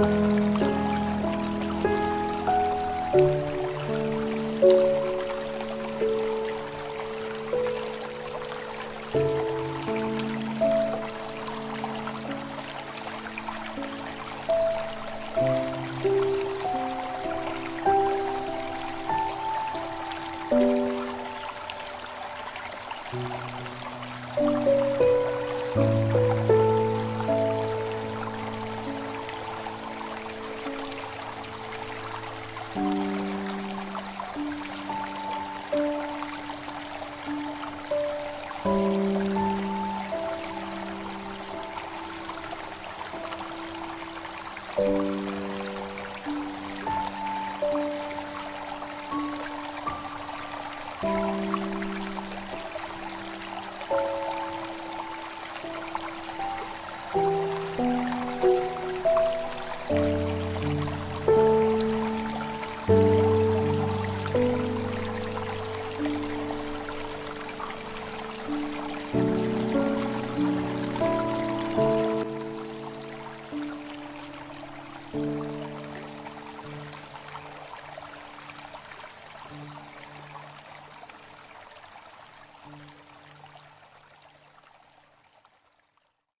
Música う了。